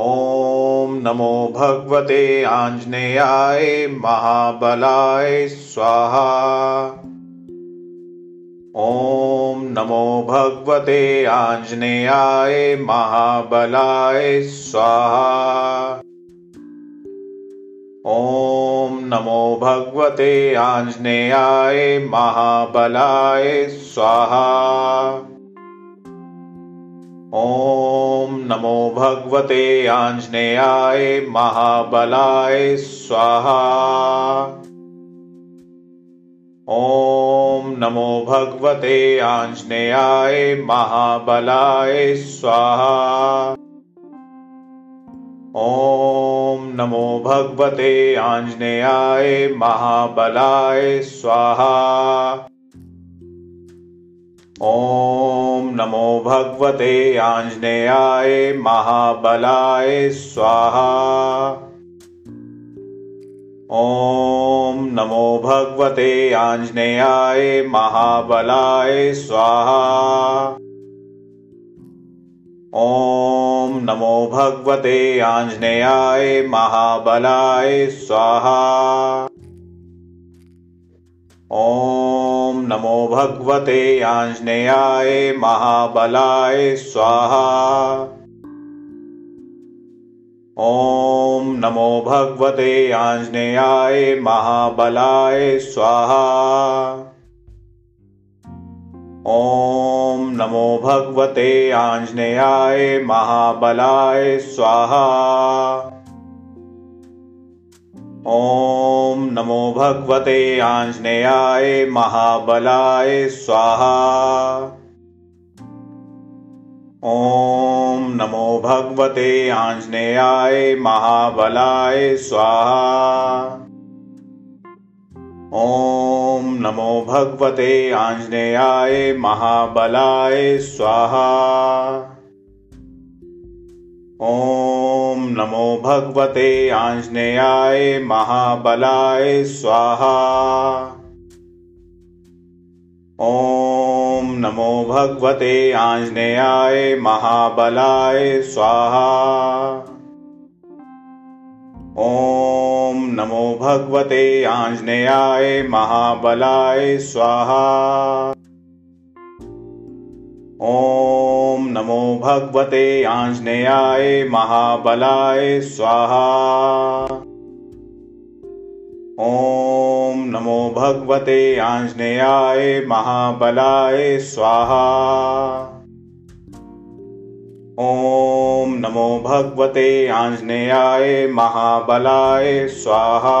ॐ नमो भगवते आञ्जनेयाय महाबलाय स्वाहा। ॐ नमो भगवते आञ्जनेयाय महाबलाय स्वाहा। ॐ नमो भगवते आञ्जनेयाय महाबलाय स्वाहा ॐ नमो भगवते आञ्जनेयाय महाबलाय स्वाहा। ॐ नमो भगवते आञ्जनेयाय महाबलाय स्वाहा। ॐ नमो भगवते आञ्जनेयाय महाबलाय स्वाहा ॐ नमो भगवते आञ्जनेयाय महाबलाय स्वाहा। ॐ नमो भगवते आञ्जनेयाय महाबलाय स्वाहा। ॐ नमो भगवते आञ्जनेयाय महाबलाय स्वाहा ॐ नमो भगवते आञ्जनेयाय महाबलाय स्वाहा। ॐ नमो भगवते आञ्जनेयाय महाबलाय स्वाहा। ॐ नमो भगवते आञ्जनेयाय महाबलाय स्वाहा। ॐ नमो भगवते आञ्जनेयाय महाबलाय स्वाहा। ॐ नमो भगवते आञ्जनेयाय महाबलाय स्वाहा। ॐ नमो भगवते आञ्जनेयाय महाबलाय स्वाहा। ॐ नमो भगवते आञ्जनेयाय महाबलाय स्वाहा। ॐ नमो भगवते आञ्जनेयाय महाबलाय स्वाहा। ॐ नमो भगवते आञ्जनेयाय महाबलाय स्वाहा। ॐ नमो भगवते आञ्जनेयाय महाबलाय स्वाहा। ॐ नमो भगवते आञ्जनेयाय महाबलाय स्वाहा। ॐ नमो भगवते आञ्जनेयाय महाबलाय स्वाहा